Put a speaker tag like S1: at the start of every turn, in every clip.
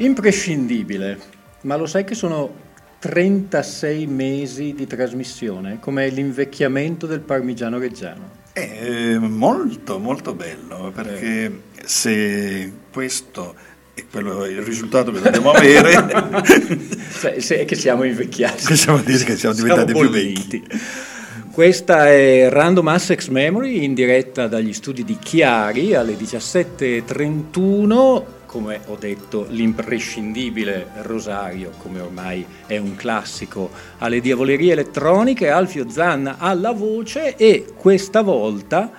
S1: Imprescindibile, ma lo sai che sono 36 mesi di trasmissione, come l'invecchiamento del parmigiano reggiano.
S2: È molto molto bello, perché eh. se questo è quello, il risultato che dobbiamo avere...
S1: se, se, è che siamo invecchiati.
S2: Possiamo dire che siamo diventati siamo più vecchi.
S1: Questa è Random Assex Memory in diretta dagli studi di Chiari alle 17.31 come ho detto, l'imprescindibile Rosario, come ormai è un classico, alle diavolerie elettroniche, Alfio Zanna alla voce e questa volta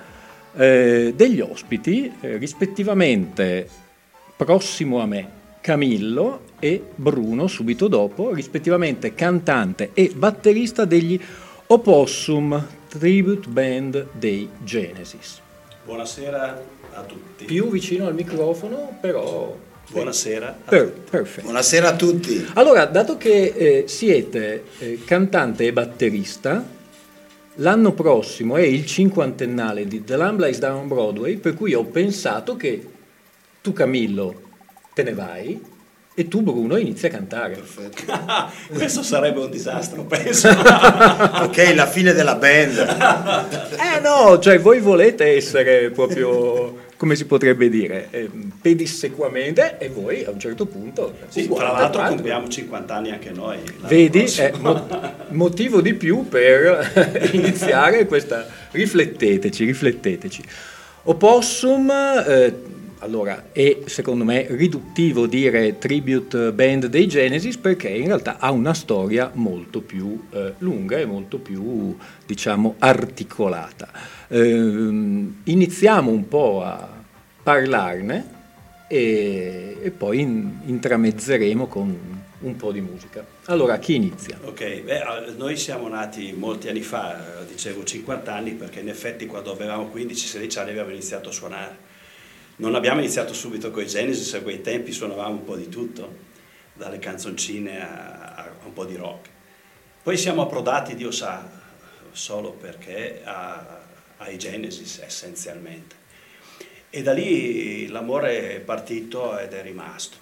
S1: eh, degli ospiti, eh, rispettivamente prossimo a me Camillo e Bruno, subito dopo, rispettivamente cantante e batterista degli Opossum Tribute Band dei Genesis.
S3: Buonasera a tutti.
S1: Più vicino al microfono, però...
S3: Buonasera
S1: a per. Perfetto.
S4: Buonasera a tutti.
S1: Allora, dato che eh, siete eh, cantante e batterista, l'anno prossimo è il cinquantennale di The Lamb Lies Down Broadway, per cui ho pensato che tu Camillo te ne vai e tu Bruno inizi a cantare.
S3: Perfetto. Questo sarebbe un disastro, penso.
S4: ok, la fine della band.
S1: eh no, cioè voi volete essere proprio come si potrebbe dire, eh, pedissequamente e voi a un certo punto...
S3: Sì, tra l'altro compiamo 50 anni anche noi.
S1: Vedi, è mo- motivo di più per iniziare questa... Rifletteteci, rifletteteci. Opossum... Eh, allora, è secondo me riduttivo dire tribute band dei Genesis perché in realtà ha una storia molto più eh, lunga e molto più, diciamo, articolata. Eh, iniziamo un po' a parlarne e, e poi in, intramezzeremo con un po' di musica. Allora, chi inizia?
S3: Ok, beh, noi siamo nati molti anni fa, dicevo 50 ananni, perché in effetti quando avevamo 15-16 anni abbiamo iniziato a suonare non abbiamo iniziato subito con i Genesis, a quei tempi suonavamo un po' di tutto, dalle canzoncine a, a un po' di rock. Poi siamo approdati, Dio sa, solo perché a, ai Genesis essenzialmente. E da lì l'amore è partito ed è rimasto.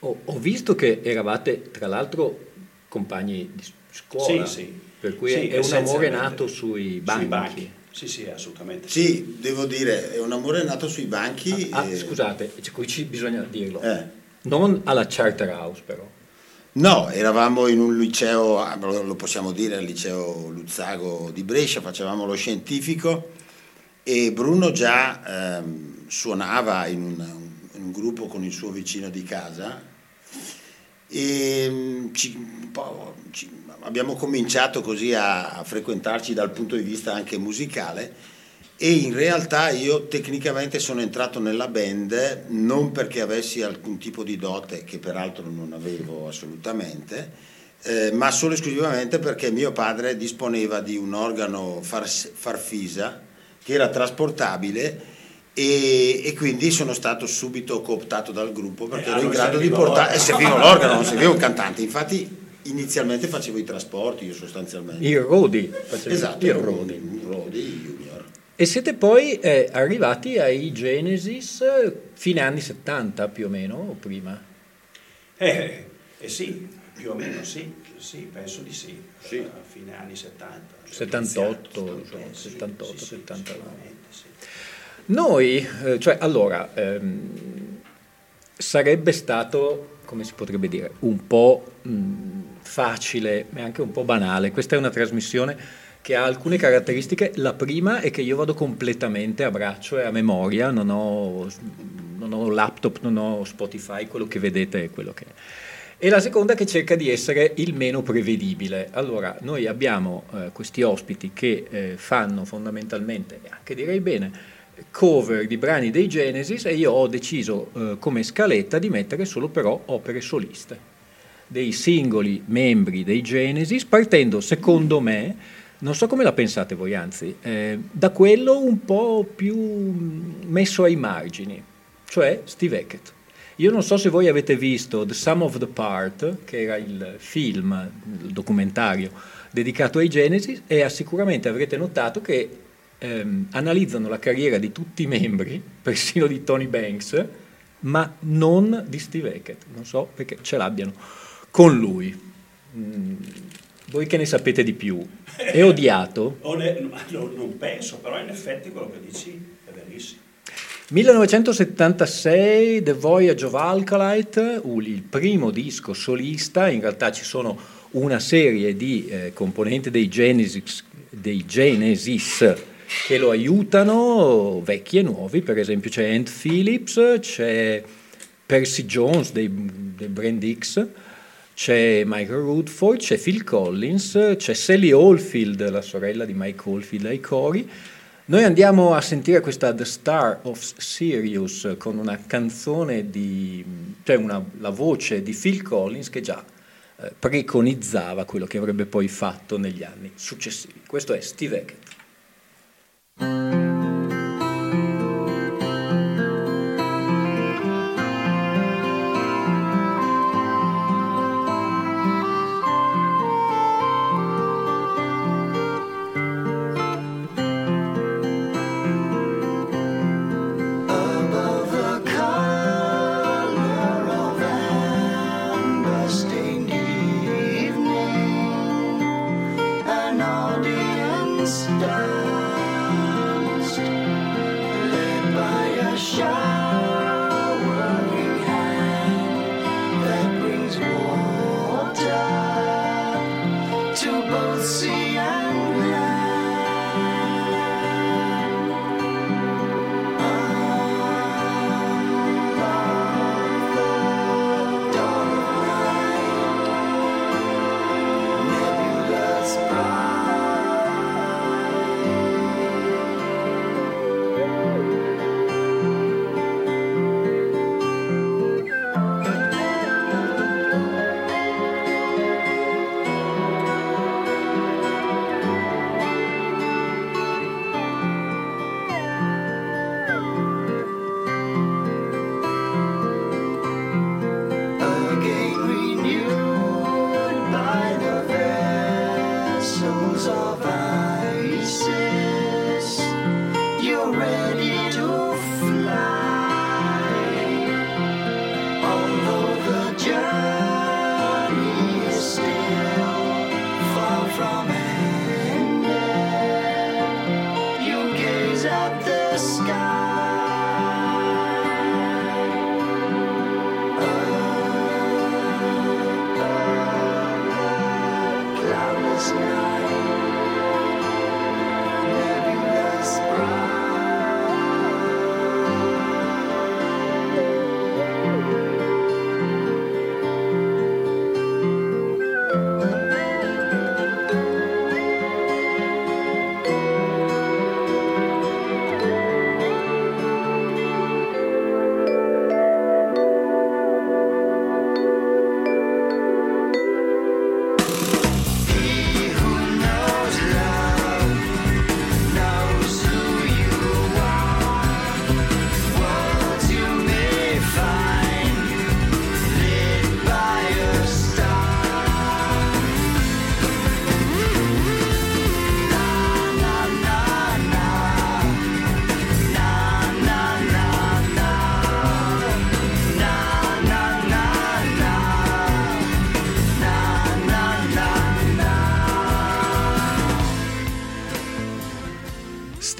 S1: Ho, ho visto che eravate, tra l'altro, compagni di scuola.
S3: Sì, sì.
S1: Per cui sì, è un amore nato sui banchi. Sui banchi.
S3: Sì, sì, assolutamente.
S4: Sì, devo dire, è un amore nato sui banchi.
S1: Ah, ah e... scusate, qui ci bisogna dirlo. Eh. Non alla Charter House, però.
S4: No, eravamo in un liceo, ah, lo possiamo dire, il liceo Luzzago di Brescia, facevamo lo scientifico e Bruno già ehm, suonava in un, un, gruppo con il suo vicino di casa e mm, ci, ci, abbiamo cominciato così a, a, frequentarci dal punto di vista anche musicale e in realtà io tecnicamente sono entrato nella band non perché avessi alcun tipo di dote che peraltro non avevo assolutamente eh, ma solo esclusivamente perché mio padre disponeva di un organo far, farfisa che era trasportabile e, e, quindi sono stato subito cooptato dal gruppo perché eh, ero in grado di portare e servivo l'organo, non servivo un cantante. Infatti inizialmente facevo i trasporti io sostanzialmente.
S1: I Rodi
S4: esatto il Rodi,
S1: e siete poi eh, arrivati ai Genesis eh, fine anni 70 più o meno o prima?
S3: Eh, eh sì, più o meno sì, sì penso di sì, sì. Uh, fine anni 70
S1: 78, 78 sì, 79 sì, noi, eh, cioè allora, ehm, sarebbe stato, come si potrebbe dire, un po' mh, facile e anche un po' banale. Questa è una trasmissione che ha alcune caratteristiche. La prima è che io vado completamente a braccio e a memoria, non ho, non ho laptop, non ho Spotify, quello che vedete è quello che è. E la seconda è che cerca di essere il meno prevedibile. Allora, noi abbiamo eh, questi ospiti che eh, fanno fondamentalmente, anche direi bene, cover di brani dei Genesis e io ho deciso eh, come scaletta di mettere solo però opere soliste, dei singoli membri dei Genesis, partendo secondo me, non so come la pensate voi anzi, eh, da quello un po' più messo ai margini, cioè Steve Hackett. Io non so se voi avete visto The Sum of the Part, che era il film, il documentario dedicato ai Genesis, e sicuramente avrete notato che ehm, analizzano la carriera di tutti i membri, persino di Tony Banks, ma non di Steve Hackett. Non so perché ce l'abbiano con lui. Mm, voi che ne sapete di più? È odiato?
S3: non penso, però in effetti quello che dici è verissimo.
S1: 1976 The Voyage of Alkalite, il primo disco solista, in realtà ci sono una serie di eh, componenti dei Genesis, dei Genesis che lo aiutano, vecchi e nuovi, per esempio c'è Ant Phillips, c'è Percy Jones dei, dei Brand X, c'è Michael Rutherford, c'è Phil Collins, c'è Sally Oldfield, la sorella di Mike Oldfield ai cori, noi andiamo a sentire questa The Star of Sirius con una canzone di, cioè una, la voce di Phil Collins che già eh, preconizzava quello che avrebbe poi fatto negli anni successivi. Questo è Steve Hackett.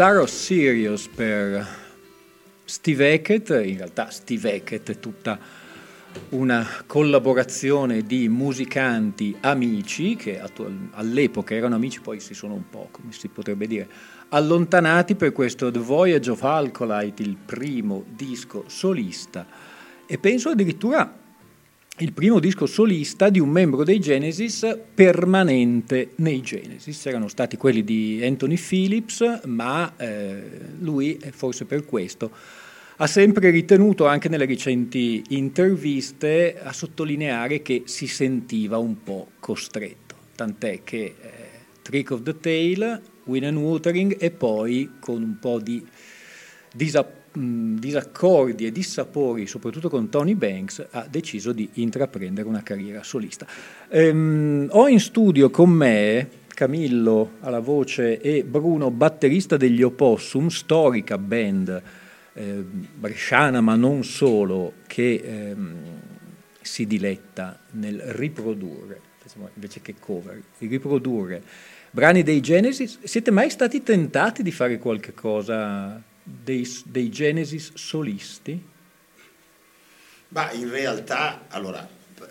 S1: Star of Sirius per Steve Hackett, in realtà Steve Hackett è tutta una collaborazione di musicanti amici che all'epoca erano amici, poi si sono un po', come si potrebbe dire, allontanati per questo The Voyage of Alcolite, il primo disco solista. E penso addirittura il primo disco solista di un membro dei Genesis permanente nei Genesis. Erano stati quelli di Anthony Phillips, ma eh, lui, forse per questo, ha sempre ritenuto, anche nelle recenti interviste, a sottolineare che si sentiva un po' costretto. Tant'è che eh, Trick of the Tail, Win and Watering e poi con un po' di disappunto disaccordi e dissapori, soprattutto con Tony Banks, ha deciso di intraprendere una carriera solista. Ehm, ho in studio con me Camillo alla voce e Bruno, batterista degli Opossum, storica band eh, bresciana ma non solo, che ehm, si diletta nel riprodurre, invece che cover, riprodurre brani dei Genesis. Siete mai stati tentati di fare qualche cosa dei, dei Genesis solisti?
S4: Ma in realtà, allora,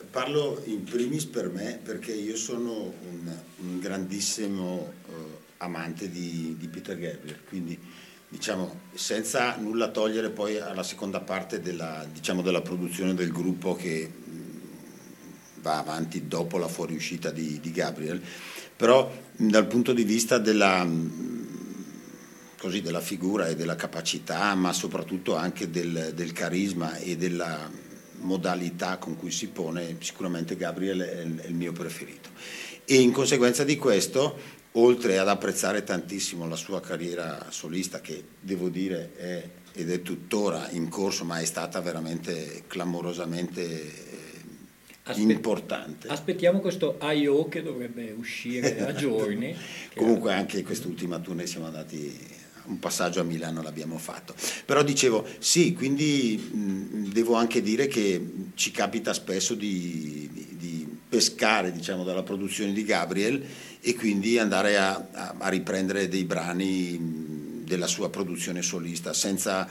S4: parlo in primis per me perché io sono un, un grandissimo uh, amante di, di, Peter Gabriel, quindi diciamo senza nulla togliere poi alla seconda parte della, diciamo, della produzione del gruppo che mh, va avanti dopo la fuoriuscita di, di Gabriel, però dal punto di vista della... Mh, così, della figura e della capacità, ma soprattutto anche del, del, carisma e della modalità con cui si pone, sicuramente Gabriel è il, mio preferito. E in conseguenza di questo, oltre ad apprezzare tantissimo la sua carriera solista, che devo dire è ed è tuttora in corso, ma è stata veramente clamorosamente eh, Aspet- importante.
S1: Aspettiamo questo I.O. che dovrebbe uscire a giorni.
S4: Comunque anche quest'ultima tournée siamo andati un passaggio a Milano l'abbiamo fatto. Però dicevo, sì, quindi mh, devo anche dire che ci capita spesso di, di, di pescare diciamo, dalla produzione di Gabriel e quindi andare a, a, a riprendere dei brani della sua produzione solista senza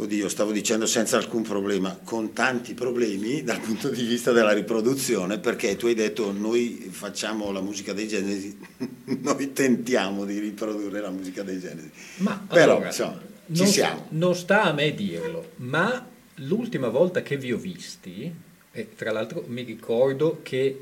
S4: oddio, stavo dicendo senza alcun problema, con tanti problemi dal punto di vista della riproduzione, perché tu hai detto noi facciamo la musica dei generi, noi tentiamo di riprodurre la musica dei generi.
S1: Ma Però, allora, insomma, ci non, siamo. Non sta a me dirlo, ma l'ultima volta che vi ho visti, e tra l'altro mi ricordo che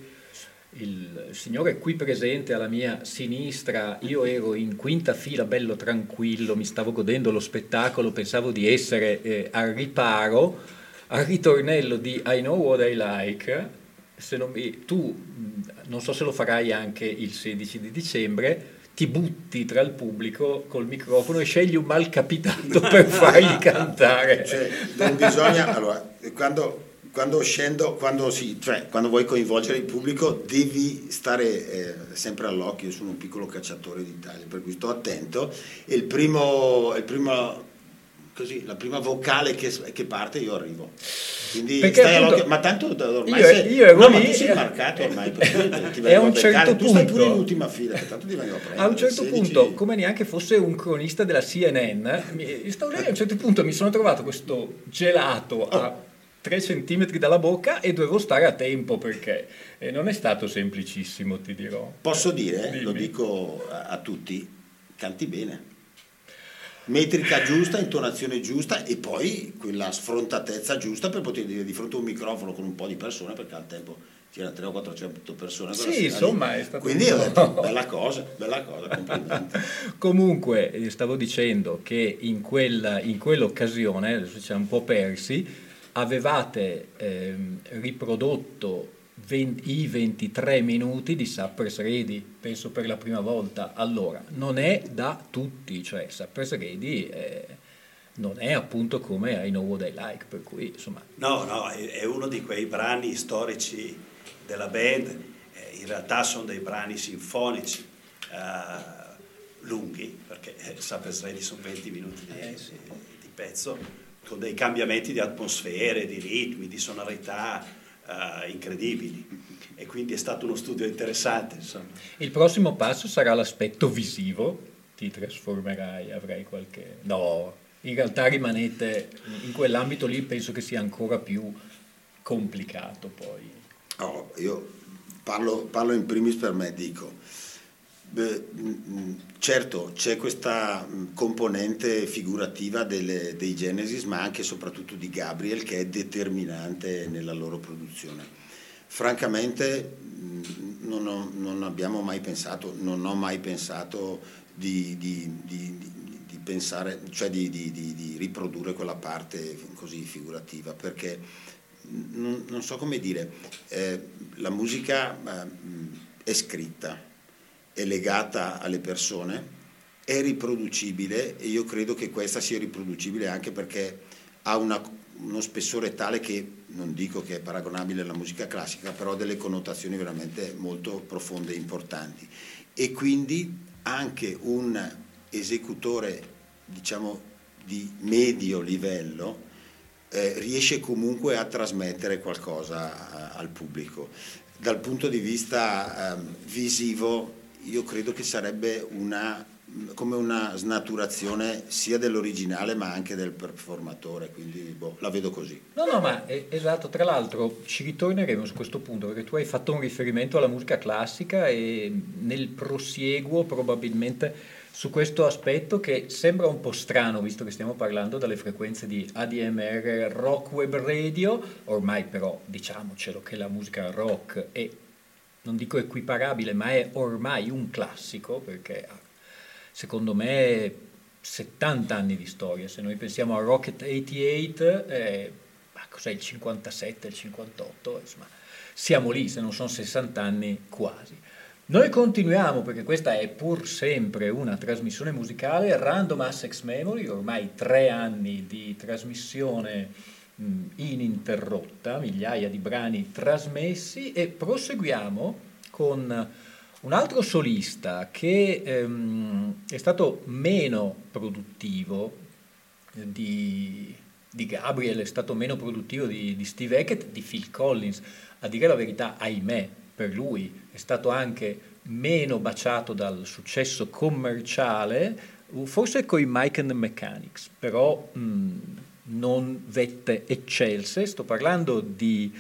S1: il signore qui presente alla mia sinistra, io ero in quinta fila, bello tranquillo, mi stavo godendo lo spettacolo, pensavo di essere eh, al riparo, al ritornello di I Know What I Like, mi, tu non so se lo farai anche il 16 di dicembre, ti butti tra il pubblico col microfono e scegli un malcapitato per fargli cantare.
S4: Cioè, non bisogna, allora, quando quando scendo, quando, si, cioè, quando, vuoi coinvolgere il pubblico, devi stare eh, sempre all'occhio. Io sono un piccolo cacciatore d'Italia, per cui sto attento. E il primo, il primo così, la prima vocale che, che, parte, io arrivo. Quindi
S1: Perché
S4: stai
S1: appunto,
S4: Ma tanto ormai
S1: io,
S4: sei,
S1: io ero
S4: no, ma tu sei marcato ormai,
S1: ti a un certo
S4: tu
S1: punto,
S4: stai pure in ultima fila, tanto ti vengo a prendere.
S1: A un certo 16... punto, come neanche fosse un cronista della CNN, mi, stavo lì, a un certo punto mi sono trovato questo gelato a oh 3 centimetri dalla bocca e dovevo stare a tempo perché eh, non è stato semplicissimo, ti dirò.
S4: Posso dire, Dimmi. lo dico a, tutti, canti bene metrica giusta, intonazione giusta e poi quella sfrontatezza giusta per poter dire di fronte a un microfono con un po' di persone perché al tempo c'erano 300 o 400 persone
S1: sì insomma è stato
S4: quindi ho detto bella cosa bella cosa complimenti
S1: comunque eh, stavo dicendo che in, quella, in quell'occasione adesso ci siamo un po' persi avevate ehm, riprodotto 20, i 23 minuti di Suppress Ready, penso per la prima volta. Allora, non è da tutti, cioè Suppress Ready è, non è appunto come I Know What I Like, per cui insomma...
S3: No, no, è, uno di quei brani storici della band, eh, in realtà sono dei brani sinfonici. Eh, lunghi perché eh, Suppress Ready sono 20 minuti di, eh, sì. di pezzo con dei cambiamenti di atmosfere, di ritmi, di sonorità uh, incredibili. E quindi è stato uno studio interessante. Insomma.
S1: Il prossimo passo sarà l'aspetto visivo, ti trasformerai, avrai qualche... No, in realtà rimanete in quell'ambito lì, penso che sia ancora più complicato poi.
S4: Oh, io parlo, parlo in primis per me, dico, Beh, certo, c'è questa componente figurativa delle, dei Genesis, ma anche e soprattutto di Gabriel, che è determinante nella loro produzione. Francamente non, ho, non abbiamo mai pensato, non ho mai pensato di, di, di, di pensare, cioè di, riprodurre quella parte così figurativa, perché non, non so come dire, eh, la musica eh, è scritta è legata alle persone, è riproducibile e io credo che questa sia riproducibile anche perché ha una, uno spessore tale che non dico che è paragonabile alla musica classica, però ha delle connotazioni veramente molto profonde e importanti. E quindi anche un esecutore, diciamo, di medio livello eh, riesce comunque a trasmettere qualcosa a, al pubblico. Dal punto di vista eh, visivo io credo che sarebbe una, come una snaturazione sia dell'originale ma anche del performatore, quindi boh, la vedo così.
S1: No, no, ma esatto, tra l'altro ci ritorneremo su questo punto perché tu hai fatto un riferimento alla musica classica e nel prosieguo probabilmente su questo aspetto che sembra un po' strano visto che stiamo parlando dalle frequenze di ADMR Rock Web Radio, ormai però diciamocelo che la musica rock è non dico equiparabile, ma è ormai un classico perché secondo me 70 anni di storia. Se noi pensiamo a Rocket 88, eh, cos'è il 57, il 58, insomma, siamo lì, se non sono 60 anni quasi. Noi continuiamo perché questa è pur sempre una trasmissione musicale, Random Assex Memory, ormai tre anni di trasmissione ininterrotta, migliaia di brani trasmessi e proseguiamo con un altro solista che ehm, è stato meno produttivo di, di, Gabriel, è stato meno produttivo di, di Steve Hackett, di Phil Collins. A dire la verità, ahimè, per lui è stato anche meno baciato dal successo commerciale, forse con i Mike and the Mechanics, però mh, non vette eccelse, sto parlando di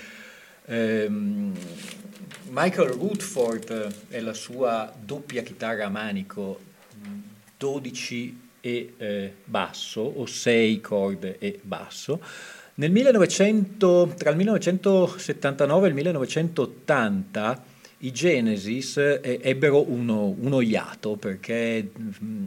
S1: ehm, Michael Rutherford e la sua doppia chitarra a manico 12 e eh, basso o 6 corde e basso. Nel 1900, tra il 1979 e il 1980 i Genesis eh, ebbero uno, uno iato perché mh, mm,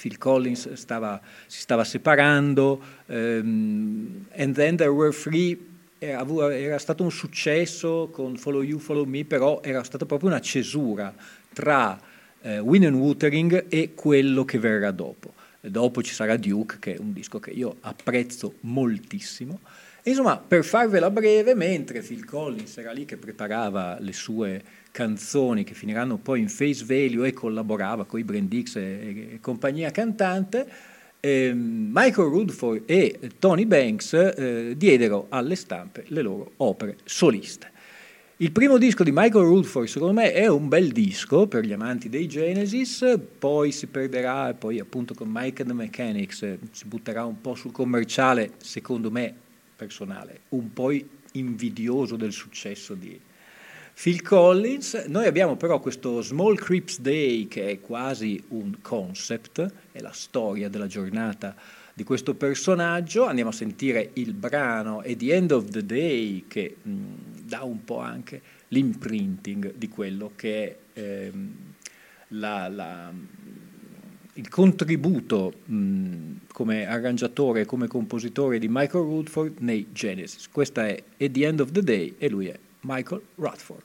S1: Phil Collins stava, si stava separando, um, And Then There Were Free era, era, stato un successo con Follow You, Follow Me, però era stata proprio una cesura tra eh, Win and Wuthering e quello che verrà dopo. E dopo ci sarà Duke, che è un disco che io apprezzo moltissimo. E insomma, per farvela breve, mentre Phil Collins era lì che preparava le sue canzoni che finiranno poi in face value e collaborava con i Brand X e, e, compagnia cantante, eh, Michael Rutherford e Tony Banks eh, diedero alle stampe le loro opere soliste. Il primo disco di Michael Rutherford secondo me è un bel disco per gli amanti dei Genesis, poi si perderà e poi appunto con Mike and the Mechanics eh, si butterà un po' sul commerciale, secondo me personale, un po' invidioso del successo di, Phil Collins. Noi abbiamo però questo Small Crips Day che è quasi un concept, è la storia della giornata di questo personaggio. Andiamo a sentire il brano At the End of the Day che mh, dà un po' anche l'imprinting di quello che è ehm, la, la, il contributo mh, come arrangiatore e come compositore di Michael Rutherford nei Genesis. Questa è At the End of the Day e lui è Michael Rutherford.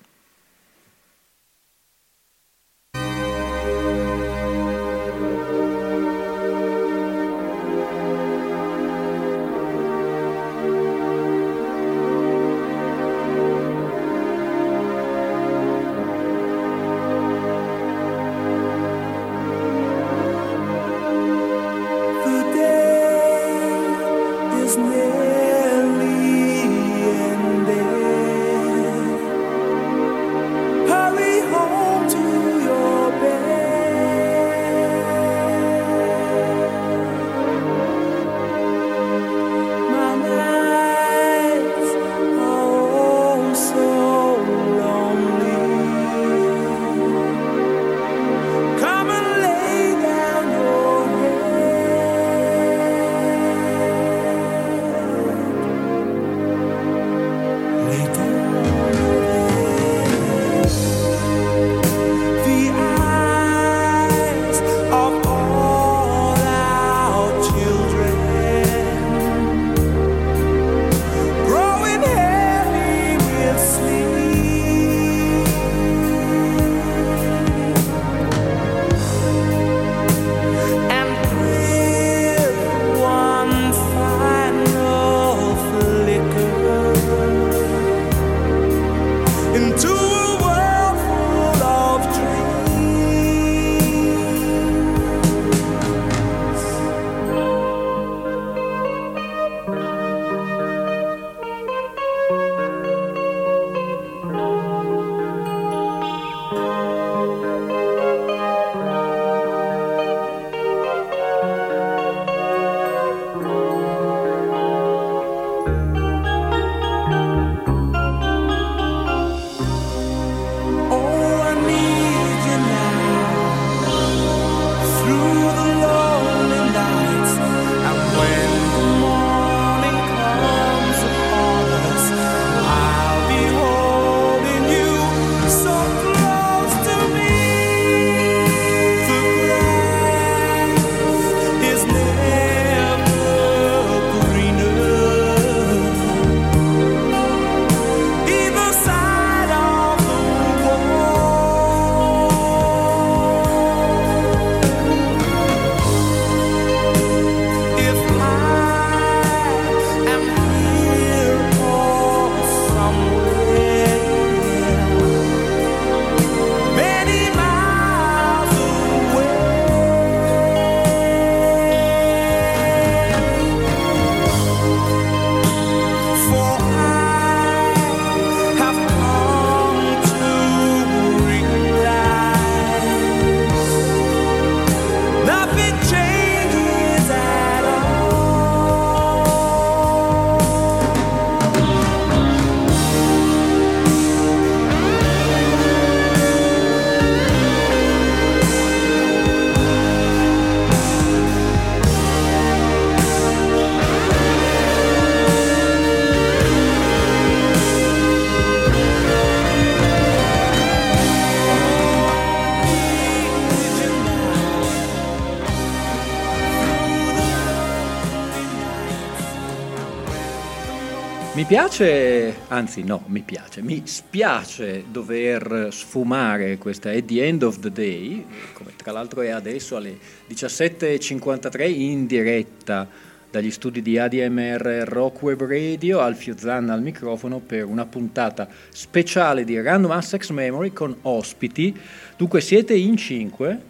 S1: Piace, anzi no, mi piace, mi spiace dover sfumare questa At the End of the Day, come tra l'altro è adesso alle 17.53 in diretta dagli studi di ADMR Rock Web Radio, Alfio Zanna al microfono per una puntata speciale di Random Access Memory con ospiti. Dunque siete in cinque?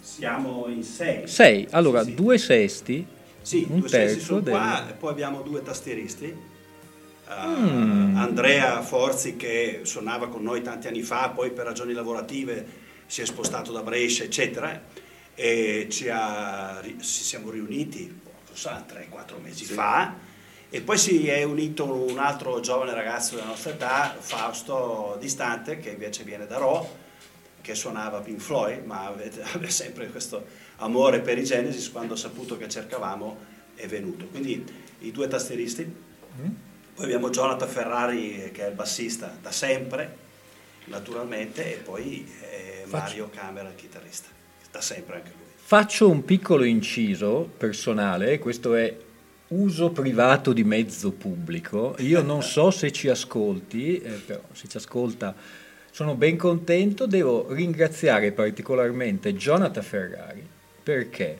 S3: Siamo in sei.
S1: Sei, allora
S3: Sì, sì.
S1: due sesti,
S3: Sì,
S1: un
S3: due
S1: terzo del...
S3: qua, e poi abbiamo due tastieristi. Uh,
S1: Mm.
S3: Andrea Forzi che suonava con noi tanti anni fa, poi per ragioni lavorative si è spostato da Brescia, eccetera, e ci, ha, ci siamo riuniti, so, 3-4 mesi fa, e poi si è unito un altro giovane ragazzo della nostra età, Fausto Distante, che invece viene da Ro, che suonava Pink Floyd, ma aveva sempre questo amore per i Genesis, quando ha saputo che cercavamo è venuto. Quindi i due tastieristi. Poi abbiamo Jonathan Ferrari che è il bassista da sempre, naturalmente, e poi eh, Mario Camera, il chitarrista, da sempre anche lui.
S1: Faccio un piccolo inciso personale, questo è uso privato di mezzo pubblico. Io non so se ci ascolti, eh, però se ci ascolta sono ben contento. Devo ringraziare particolarmente Jonathan Ferrari perché,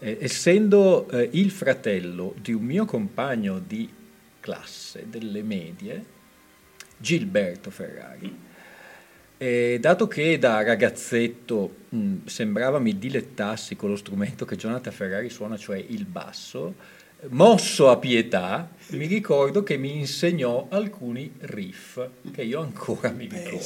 S1: eh, essendo eh, il fratello di un mio compagno di classe delle medie, Gilberto Ferrari, e dato che da ragazzetto mh, sembrava mi dilettassi con lo strumento che Jonathan Ferrari suona, cioè il basso, mosso a pietà, mi ricordo che mi insegnò alcuni riff che io ancora mi ricordo.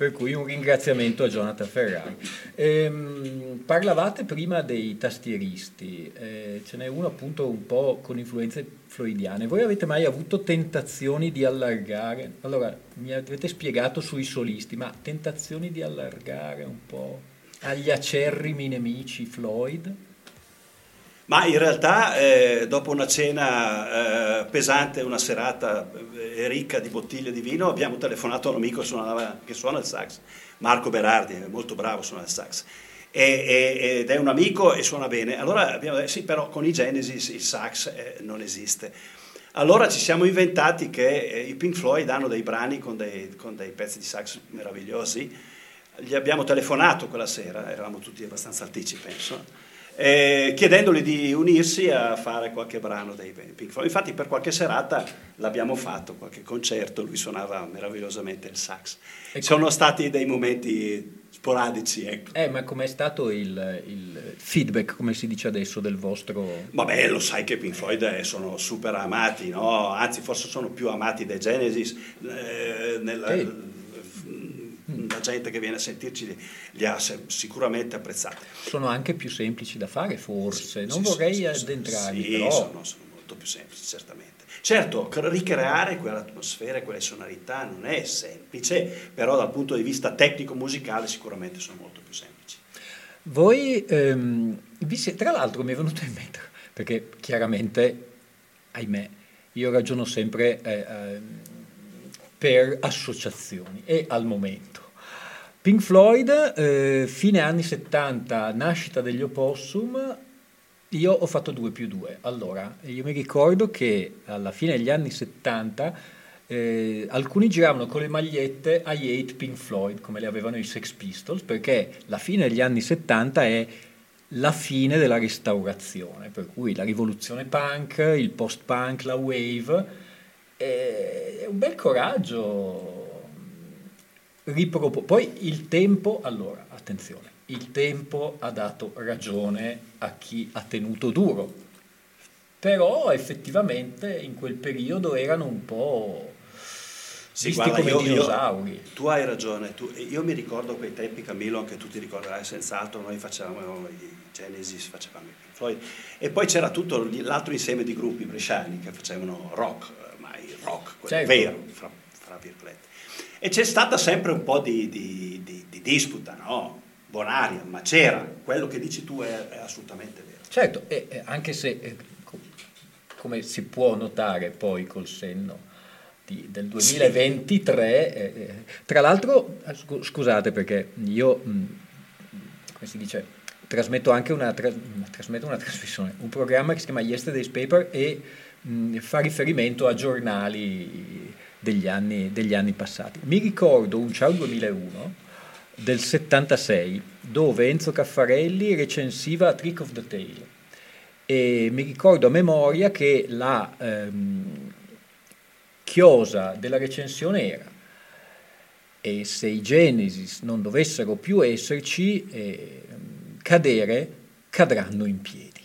S1: Per cui un ringraziamento a Jonathan Ferrari. Ehm, parlavate prima dei tastieristi, eh, ce n'è uno appunto un po' con influenze floidiane. Voi avete mai avuto tentazioni di allargare? Allora, mi avete spiegato sui solisti, ma tentazioni di allargare un po' agli acerrimi nemici Floyd?
S3: Ma in realtà eh, dopo una cena eh, pesante, una serata eh, ricca di bottiglie di vino, abbiamo telefonato a un amico che suonava- che suona il sax, Marco Berardi, molto bravo a suonare il sax. E- e- ed è un amico e suona bene. Allora abbiamo detto, sì, però con i Genesis il sax eh, non esiste. Allora ci siamo inventati che eh, i Pink Floyd hanno dei brani con dei, con dei pezzi di sax meravigliosi. Gli abbiamo telefonato quella sera, eravamo tutti abbastanza alticci, penso, eh, chiedendogli di unirsi a fare qualche brano dei Pink Floyd. Infatti per qualche serata l'abbiamo fatto, qualche concerto, lui suonava meravigliosamente il sax.
S1: Ecco.
S3: Sono stati dei momenti sporadici, ecco.
S1: Eh, ma com'è stato il, il feedback, come si dice adesso, del vostro...
S3: Vabbè, lo sai che Pink Floyd eh, sono super amati, no? Anzi, forse sono più amati dai Genesis. eh, nella-
S1: Sì.
S3: La gente che viene a sentirci li, ha sicuramente apprezzati.
S1: Sono anche più semplici da fare, forse. Non
S3: Sì,
S1: vorrei
S3: sì, sì,
S1: addentrarmi,
S3: sì,
S1: però...
S3: sono, sono molto più semplici, certamente. Certo, cre- ricreare quell'atmosfera e quelle sonorità non è semplice, però dal punto di vista tecnico-musicale sicuramente sono molto più semplici.
S1: Voi, ehm, tra l'altro mi è venuto in mente, perché chiaramente, ahimè, io ragiono sempre eh, ehm, per associazioni e al momento. Pink Floyd, eh, fine anni 70, nascita degli Opossum, io ho fatto 2 più 2. Allora, io mi ricordo che alla fine degli anni 70 eh, alcuni giravano con le magliette I hate Pink Floyd, come le avevano i Sex Pistols, perché la fine degli anni 70 è la fine della restaurazione, per cui la rivoluzione punk, il post-punk, la wave, eh, è un bel coraggio. Ripropo- Poi il tempo, allora, attenzione, il tempo ha dato ragione a chi ha tenuto duro, però effettivamente in quel periodo erano un po'
S3: Sì, guarda,
S1: come
S3: io- io-
S1: dinosauri.
S3: tu hai ragione, tu- io mi ricordo quei tempi, Camillo, anche tu ti ricorderai senz'altro, noi facevamo i Genesis, facevamo i Floyd, e poi c'era tutto l'altro insieme di gruppi bresciani che facevano rock, ma il rock, quello
S1: Certo.
S3: vero, fra, fra virgolette. E c'è stata sempre un po' di, di- di- di disputa, no? Bonaria, ma c'era, quello che dici tu è, è assolutamente vero.
S1: Certo, e, e anche se, eh, co- come si può notare poi col senno di- del 2023, eh, eh, tra l'altro, eh, scu- scusate perché io, mh, come si dice, trasmetto anche una, tra- trasmetto una trasmissione, un programma che si chiama Yesterday's Paper e mh, fa riferimento a giornali degli anni, degli anni passati. Mi ricordo un Ciao 2001 del 76 dove Enzo Caffarelli recensiva Trick of the Tail e mi ricordo a memoria che la ehm, chiosa della recensione era e se i Genesis non dovessero più esserci, eh, cadere, cadranno in piedi,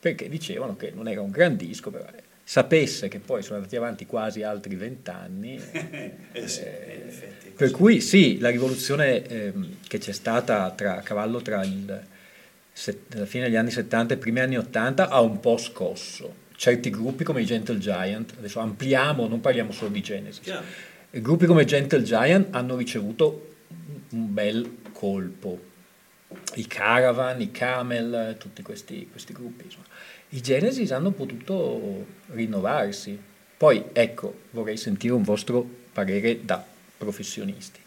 S1: perché dicevano che non era un gran disco, però sapesse che poi sono andati avanti quasi altri vent'anni.
S3: eh sì,
S1: eh, per cui sì, la rivoluzione eh, che c'è stata tra, a cavallo tra il, set, la fine degli anni 70 e i primi anni 80 ha un po' scosso. Certi gruppi come i Gentle Giant, adesso ampliamo, non parliamo solo di Genesis, Chiaro. gruppi come Gentle Giant hanno ricevuto un bel colpo. I Caravan, i Camel, tutti questi, questi gruppi. Insomma i Genesis hanno potuto rinnovarsi. Poi, ecco, vorrei sentire un vostro parere da professionisti.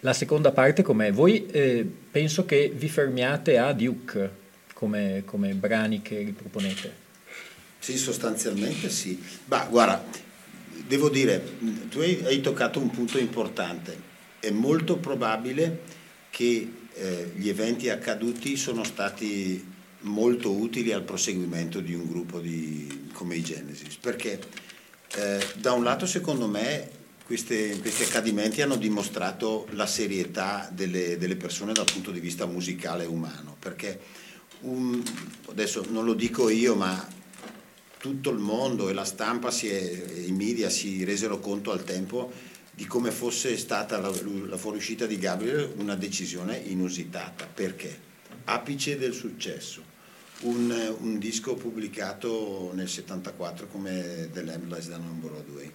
S1: La seconda parte com'è? Voi eh, penso che vi fermiate a Duke come, come brani che riproponete.
S4: Sì, sostanzialmente sì. Ma guarda, devo dire, tu hai, hai, toccato un punto importante. È molto probabile che eh, gli eventi accaduti sono stati molto utili al proseguimento di un gruppo di, come i Genesis, perché eh, da un lato secondo me queste, questi accadimenti hanno dimostrato la serietà delle, delle, persone dal punto di vista musicale e umano, perché un, adesso non lo dico io, ma tutto il mondo e la stampa è, i media si resero conto al tempo di come fosse stata la, la fuoriuscita di Gabriel una decisione inusitata. Perché? Apice del successo un, un, disco pubblicato nel 74 come The Lamb da on Broadway.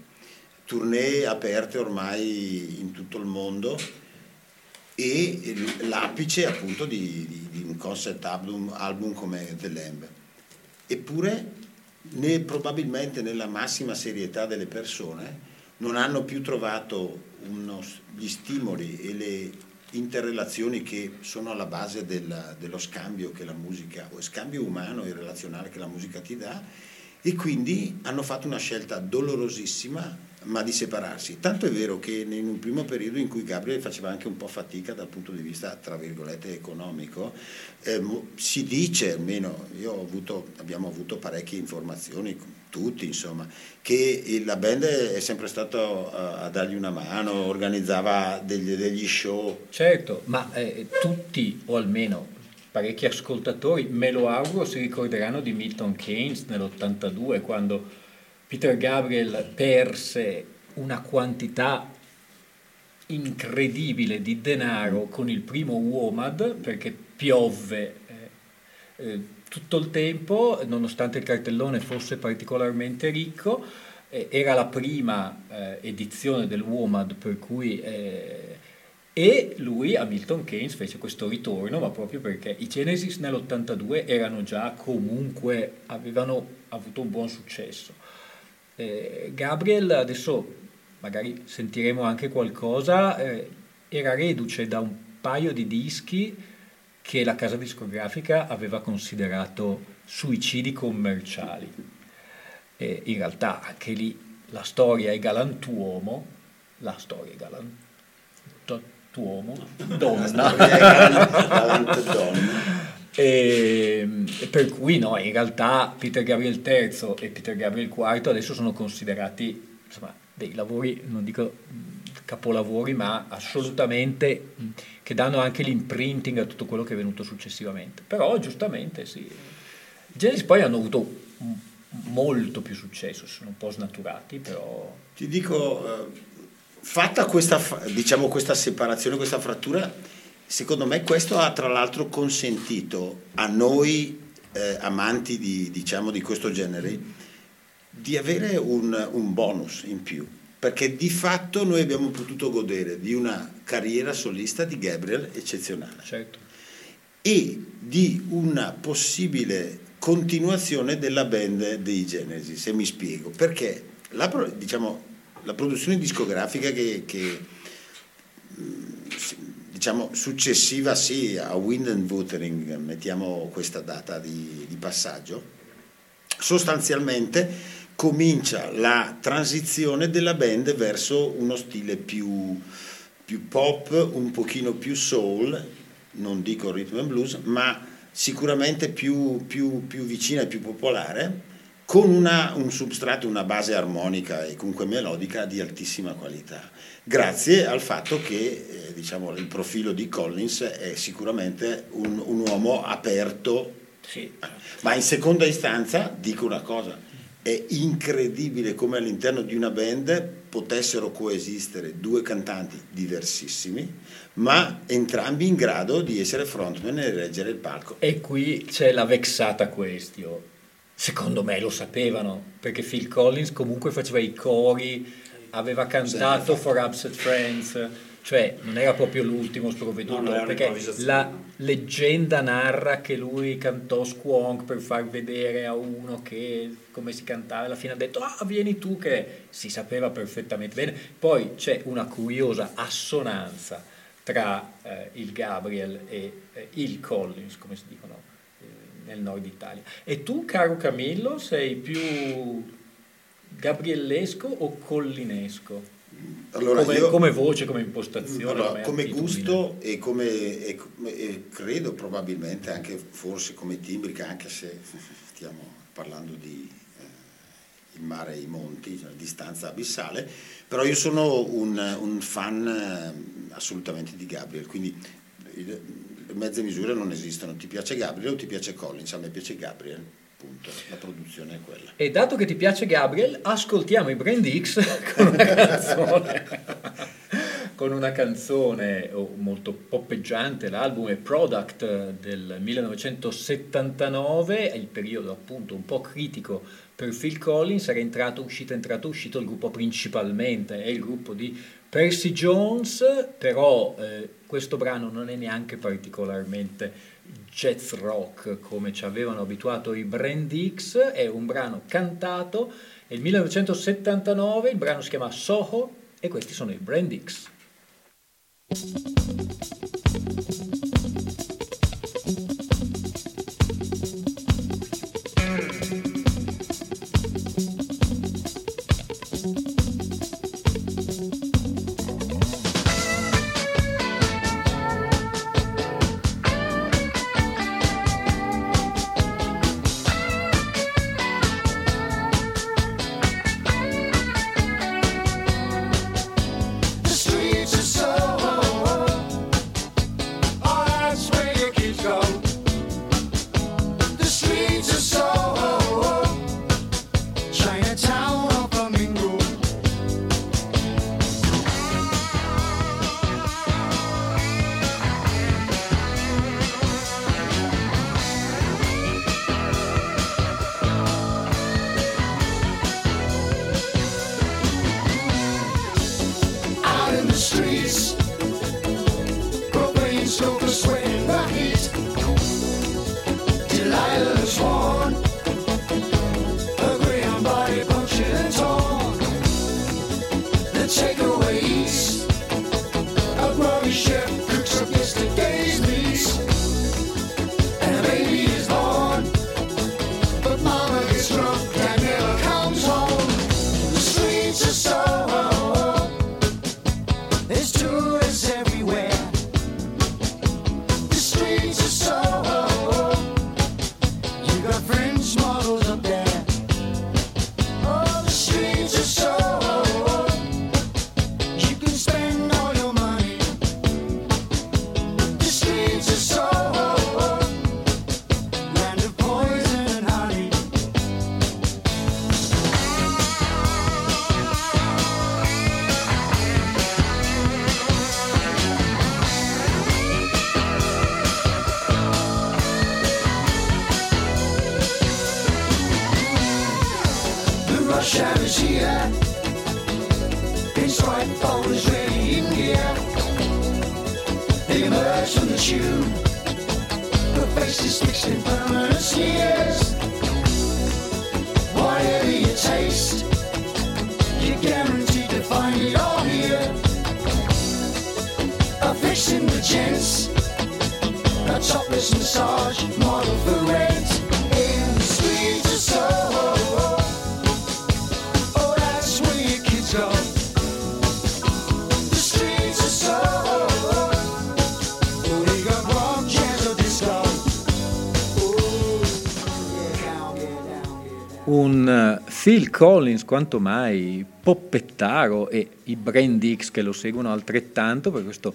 S4: Tournée aperte ormai in tutto il mondo e l'apice appunto di, di, di un concept album, album, come The Lamb. Eppure né, probabilmente nella massima serietà delle persone non hanno più trovato uno, gli stimoli e le interrelazioni che sono alla base del, dello scambio che la musica, o scambio umano e relazionale che la musica ti dà, e quindi hanno fatto una scelta dolorosissima ma di separarsi. Tanto è vero che in un primo periodo in cui Gabriele faceva anche un po' fatica dal punto di vista, tra virgolette, economico, eh, si dice, almeno avuto, abbiamo avuto parecchie informazioni, tutti insomma, che la band è sempre stato a, a dargli una mano, organizzava degli, degli show.
S1: Certo, ma eh, tutti, o almeno parecchi ascoltatori, me lo auguro, si ricorderanno di Milton Keynes nell'82 quando Peter Gabriel perse una quantità incredibile di denaro con il primo WOMAD perché piovve eh, eh, tutto il tempo, nonostante il cartellone fosse particolarmente ricco. Eh, era la prima eh, edizione del WOMAD per cui eh, e lui, Hamilton Keynes, fece questo ritorno, ma proprio perché i Genesis nell'82 erano già comunque, avevano avuto un buon successo. Eh, Gabriel, adesso magari sentiremo anche qualcosa, eh, era reduce da un paio di dischi che la casa discografica aveva considerato suicidi commerciali. E in realtà anche lì la storia è galantuomo, la storia è galantuomo, donna.
S4: donna.
S1: E, e per cui no, in realtà Peter Gabriel III e Peter Gabriel IV adesso sono considerati insomma, dei lavori, non dico capolavori, ma assolutamente che danno anche l'imprinting a tutto quello che è venuto successivamente. Però giustamente sì. I Genesis poi hanno avuto molto più successo, sono un po' snaturati, però...
S4: Ti dico, eh, fatta questa, diciamo, questa separazione, questa frattura, Secondo me questo ha tra l'altro consentito a noi eh, amanti di, diciamo, di, questo genere di avere un, un bonus in più, perché di fatto noi abbiamo potuto godere di una carriera solista di Gabriel eccezionale.
S1: Certo.
S4: e di una possibile continuazione della band dei Genesis, se mi spiego, perché la, diciamo, la produzione discografica che, che diciamo, successiva sì, a Wind and mettiamo questa data di, di passaggio, sostanzialmente comincia la transizione della band verso uno stile più, più pop, un pochino più soul, non dico rhythm and blues, ma sicuramente più, più, più vicina e più popolare, con una, un substrato, una base armonica e comunque melodica di altissima qualità, grazie al fatto che eh, diciamo, il profilo di Collins è sicuramente un, un uomo aperto, sì. ma in seconda istanza dico una cosa, è incredibile come all'interno di una band potessero coesistere due cantanti diversissimi, ma entrambi in grado di essere frontman e reggere il palco.
S5: E qui c'è la vexata question. Secondo me lo sapevano, perché Phil Collins comunque faceva i cori, aveva cantato For Upset Friends cioè non era proprio l'ultimo sprovveduto, no, perché la leggenda narra che lui cantò Squonk per far vedere a uno che come si cantava, alla fine ha detto ah vieni tu che si sapeva perfettamente bene, poi c'è una curiosa assonanza tra eh, il Gabriel e eh, il Collins, come si dicono eh, nel nord Italia. E tu, caro Camillo, sei più gabriellesco o collinesco?
S4: Allora,
S5: come,
S4: io,
S5: come, voce, come impostazione?
S4: Allora, come, come gusto e come e, e credo probabilmente anche forse come timbrica, anche se stiamo parlando di eh, il mare e i monti, cioè distanza abissale, però io sono un, un fan eh, assolutamente di Gabriel, quindi mezze misure non esistono, ti piace Gabriel o ti piace Collins, a me piace Gabriel appunto la produzione è quella.
S5: E dato che ti piace Gabriel, ascoltiamo i Brand X con una canzone. con una canzone oh, molto poppeggiante, l'album è Product del 1979, è il periodo appunto un po' critico per Phil Collins, era entrato, uscito, entrato, uscito, il gruppo principalmente è il gruppo di Percy Jones, però eh, questo brano non è neanche particolarmente jazz rock come ci avevano abituato i Brand X, è un brano cantato, il 1979, il brano si chiama Soho e questi sono i Brand X.
S1: Phil Collins quanto mai poppettaro e i Brand X che lo seguono altrettanto per questo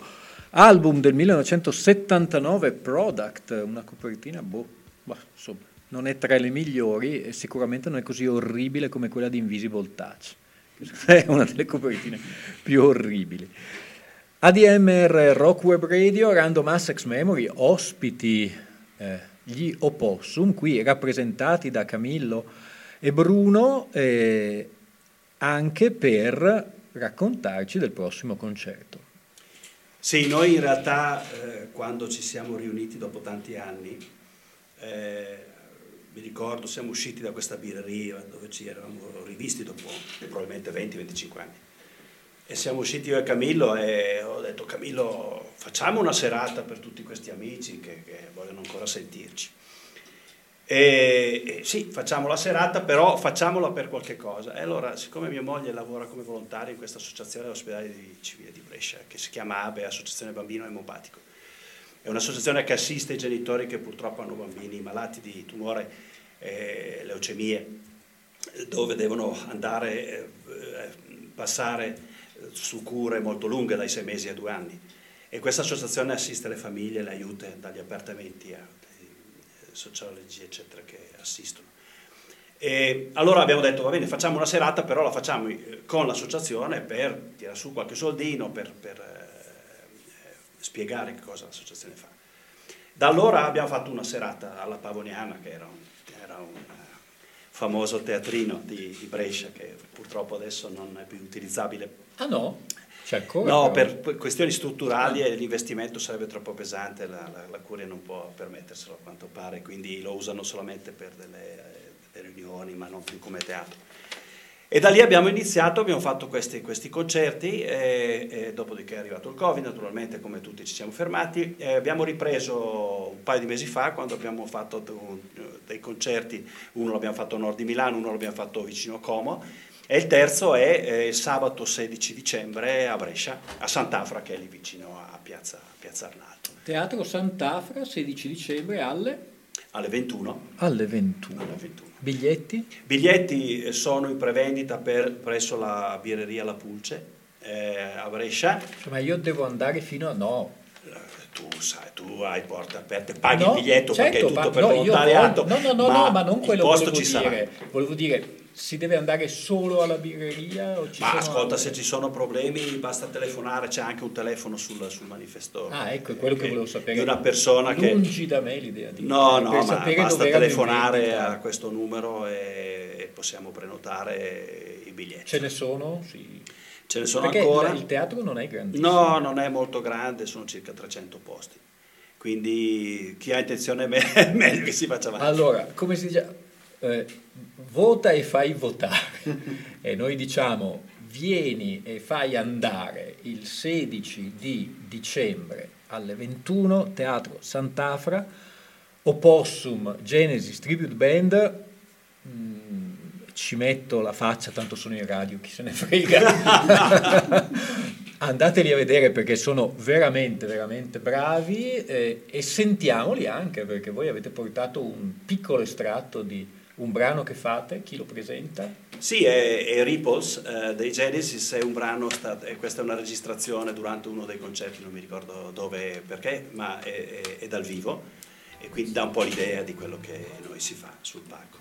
S1: album del 1979 Product, una copertina boh, bah, insomma, non è tra le migliori e sicuramente non è così orribile come quella di Invisible Touch. È una delle copertine più orribili. ADMR Rock Web Radio, Random Assex Memory, ospiti eh, gli Opossum, qui rappresentati da Camillo e Bruno, eh, anche per raccontarci del prossimo concerto.
S3: Sì, noi in realtà eh, quando ci siamo riuniti dopo tanti anni, eh, mi ricordo, siamo usciti da questa birreria dove ci eravamo rivisti dopo probabilmente 20-25 anni. E siamo usciti io e Camillo e ho detto Camillo facciamo una serata per tutti questi amici che, che vogliono ancora sentirci. E, sì, facciamo la serata, però facciamola per qualche cosa. E allora, siccome mia moglie lavora come volontaria in questa associazione dell'ospedale civile di Brescia, che si chiama ABE, Associazione Bambino Emopatico, è un'associazione che assiste i genitori che purtroppo hanno bambini malati di tumore, eh, leucemie, dove devono andare, eh, passare su cure molto lunghe, dai sei mesi a due anni. E questa associazione assiste le famiglie, le aiuta dagli appartamenti a sociologi, eccetera, che assistono. E allora abbiamo detto, va bene, facciamo una serata, però la facciamo eh, con l'associazione per tirare su qualche soldino, per, per eh, spiegare che cosa l'associazione fa. Da allora abbiamo fatto una serata alla Pavoniana, che era un, era un uh, famoso teatrino di, di, Brescia, che purtroppo adesso non è più utilizzabile.
S5: Ah no? Ancora?
S3: No, per questioni strutturali e l'investimento sarebbe troppo pesante, la, la, la, Curia non può permetterselo a quanto pare, quindi lo usano solamente per delle, delle riunioni, ma non più come teatro. E da lì abbiamo iniziato, abbiamo fatto questi, questi concerti, e, e, dopodiché è arrivato il Covid, naturalmente come tutti ci siamo fermati, e abbiamo ripreso un paio di mesi fa quando abbiamo fatto dei concerti, uno l'abbiamo fatto a nord di Milano, uno l'abbiamo fatto vicino a Como, e il terzo è eh, sabato 16 dicembre a Brescia, a Sant'Afra, che è lì vicino a Piazza, Piazza Arnaldo.
S5: Teatro Sant'Afra, 16 dicembre alle?
S3: Alle 21.
S1: Alle 21.
S3: Alle 21.
S1: Biglietti?
S3: Biglietti eh, sono in prevendita per, presso la birreria La Pulce eh, a Brescia.
S5: Ma io devo andare fino a no,
S3: tu sai, tu hai porte aperte, paghi
S5: no,
S3: il biglietto
S5: certo,
S3: perché è tutto
S5: ma,
S3: per
S5: no,
S3: volontariato.
S5: No, no, no,
S3: ma,
S5: no, ma non quello volevo
S3: ci
S5: dire.
S3: Sarà.
S5: Volevo dire, si deve andare solo alla birreria? O ci
S3: ma
S5: sono
S3: ascolta, se ci sono problemi basta telefonare, c'è anche un telefono sul, sul manifesto.
S5: Ah, ecco, è quello che,
S3: che
S5: volevo sapere.
S3: Di una persona che...
S5: Lungi da me l'idea di...
S3: No, no, ma basta telefonare a questo numero e, e possiamo prenotare i biglietti.
S5: Ce ne sono? Sì.
S3: Ce ne sono
S5: Perché
S3: ancora.
S5: il, il teatro non è grandissimo.
S3: No, non è molto grande, sono circa 300 posti. Quindi chi ha intenzione è meglio che si faccia avanti.
S5: Allora, come si dice? Eh, vota e fai votare. e noi diciamo vieni e fai andare il 16 di dicembre alle 21, Teatro Sant'Afra, Opossum Genesis Tribute Band. Mm, ci metto la faccia, tanto sono in radio, chi se ne frega. Andateli a vedere perché sono veramente, veramente bravi eh, e sentiamoli anche perché voi avete portato un piccolo estratto di un brano che fate, chi lo presenta?
S3: Sì, è, è Ripples eh, dei Genesis, è un brano, sta, e questa è una registrazione durante uno dei concerti, non mi ricordo dove e perché, ma è, è, è dal vivo e quindi dà un po' l'idea di quello che noi si fa sul palco.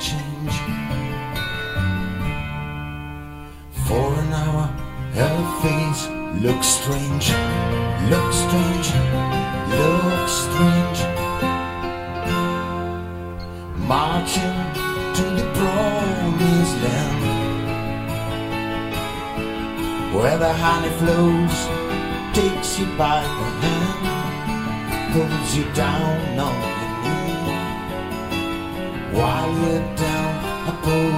S6: Change. For an hour, her face looks strange, the honey flows takes you by the hand, pulls you down on your knee. While you're down a pool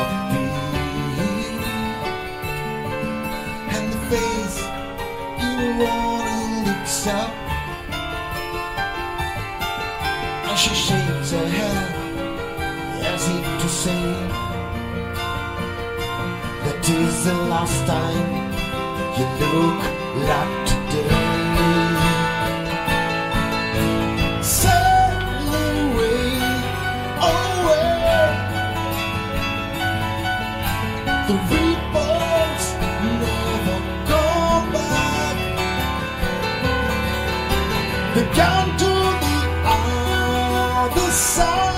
S6: of bees, and the face in the water looks up, and she shakes her head as if to say that is the last time you look like today. Away.
S5: The ripples never come back. They to the other side.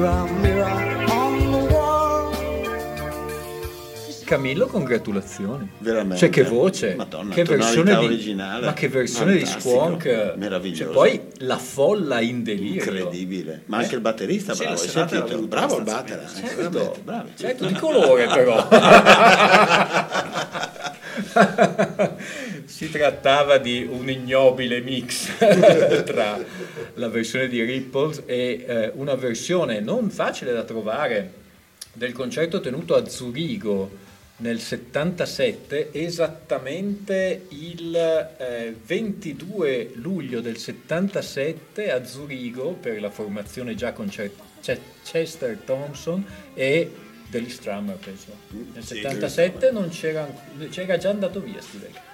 S7: Mirror, mirror on the wall.
S1: Camillo, congratulazioni.
S4: Veramente.
S1: Cioè, che voce,
S4: Madonna,
S1: che versione di,
S4: originale.
S1: ma che versione di
S4: Fantastico,
S1: Squonk.
S4: meraviglioso.
S1: Cioè, poi la folla in delirio.
S4: Incredibile. Ma anche il batterista,
S3: Sì,
S4: bravo,
S3: la
S4: hai sentito? Bravo il
S3: abbastanza
S4: batter,
S3: bene,
S4: eh,
S1: Certo, certo, di colore però. si trattava di un ignobile mix tra la versione di Ripples e eh, una versione non facile da trovare del concerto tenuto a Zurigo nel 77, esattamente il eh, 22 luglio del 77 a Zurigo per la formazione già con Ch- Chester Thompson e degli Strummer penso. Nel 77 non c'era, c'era già andato via Steve.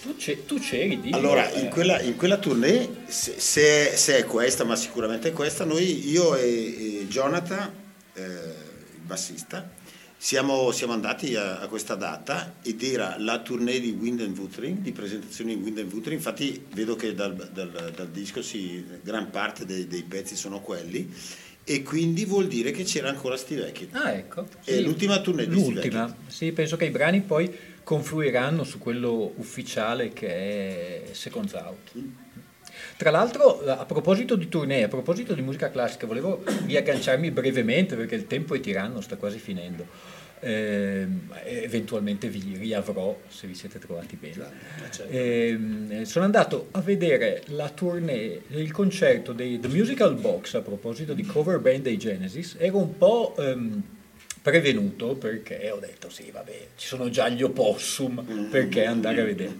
S1: Tu, tu c'eri, di
S4: Allora, in quella, in quella tournée, se, se è, se è questa, ma sicuramente è questa, noi, io e, e Jonathan, eh, il bassista, siamo, siamo andati a, a questa data ed era la tournée di Wind and Wuthering, di presentazione di Wind and Wuthering, infatti vedo che dal, dal- dal disco si, gran parte dei, dei pezzi sono quelli. E quindi vuol dire che c'era ancora Steve Hackett.
S1: Ah, ecco.
S4: È l'ultima tournée di Steve
S1: L'ultima, sì, penso che i brani poi confluiranno su quello ufficiale che è Seconds Out. Tra l'altro, a proposito di tournée, a proposito di musica classica, volevo riagganciarmi brevemente perché il tempo è tiranno, sta quasi finendo. Ehm, eventualmente vi riavrò se vi siete trovati bene. Ehm, sono andato a vedere la tournée, il concerto dei The Musical Box a proposito di cover band dei Genesis. Ero un po' ehm, prevenuto perché ho detto sì, vabbè, ci sono già gli opossum, perché andare a vedere.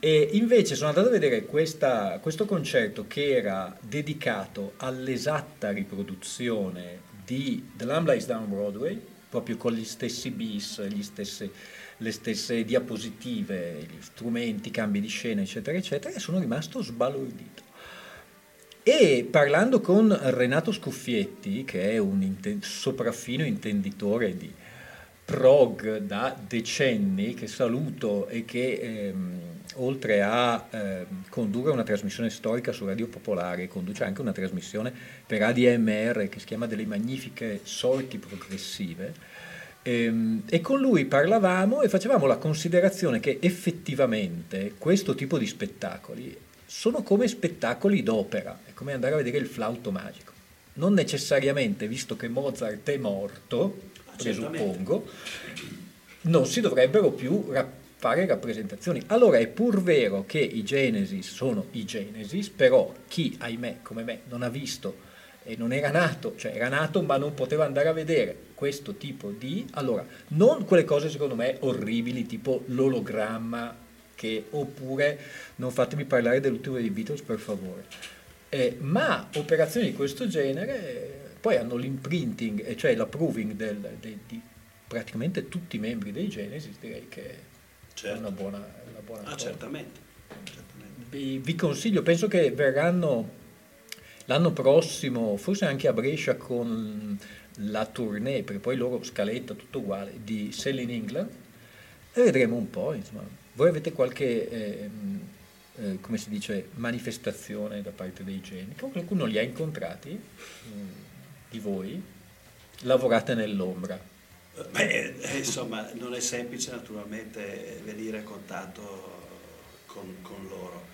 S1: E invece sono andato a vedere questa- questo concerto che era dedicato all'esatta riproduzione di The Lamb Lies Down Broadway, proprio con gli stessi bis, gli stessi- le stesse diapositive, gli strumenti, cambi di scena, eccetera, eccetera, e sono rimasto sbalordito. E parlando con Renato Scuffietti, che è un inten- sopraffino intenditore di, prog da decenni che saluto e che ehm, oltre a ehm, condurre una trasmissione storica su Radio Popolare conduce anche una trasmissione per ADMR che si chiama delle magnifiche sorti progressive ehm, e con lui parlavamo e facevamo la considerazione che effettivamente questo tipo di spettacoli sono come spettacoli d'opera, è come andare a vedere il flauto magico. Non necessariamente, visto che Mozart è morto, presuppongo, non si dovrebbero più fare rappresentazioni. Allora è pur vero che i Genesis sono i Genesis, però chi, ahimè, come me, non ha visto e non era nato, cioè era nato ma non poteva andare a vedere questo tipo di... Allora, non quelle cose secondo me orribili, tipo l'ologramma, che, oppure non fatemi parlare dell'ultimo dei Beatles per favore, eh, ma operazioni di questo genere poi hanno l'imprinting, e cioè l'approving del, de, di praticamente tutti i membri dei Genesis, direi che
S3: Certo.
S1: è una buona, una buona
S3: Ah,
S1: cosa.
S3: certamente. certamente.
S1: Vi, vi consiglio, penso che verranno l'anno prossimo, forse anche a Brescia con la tournée, perché poi loro scaletta tutto uguale, di Sell in England e vedremo un po', insomma. Voi avete qualche, ehm, eh, come si dice, manifestazione da parte dei geni? Qualcuno li ha incontrati mm, di voi? Lavorate nell'ombra.
S3: Beh, eh, insomma, non è semplice naturalmente venire a contatto con, con loro.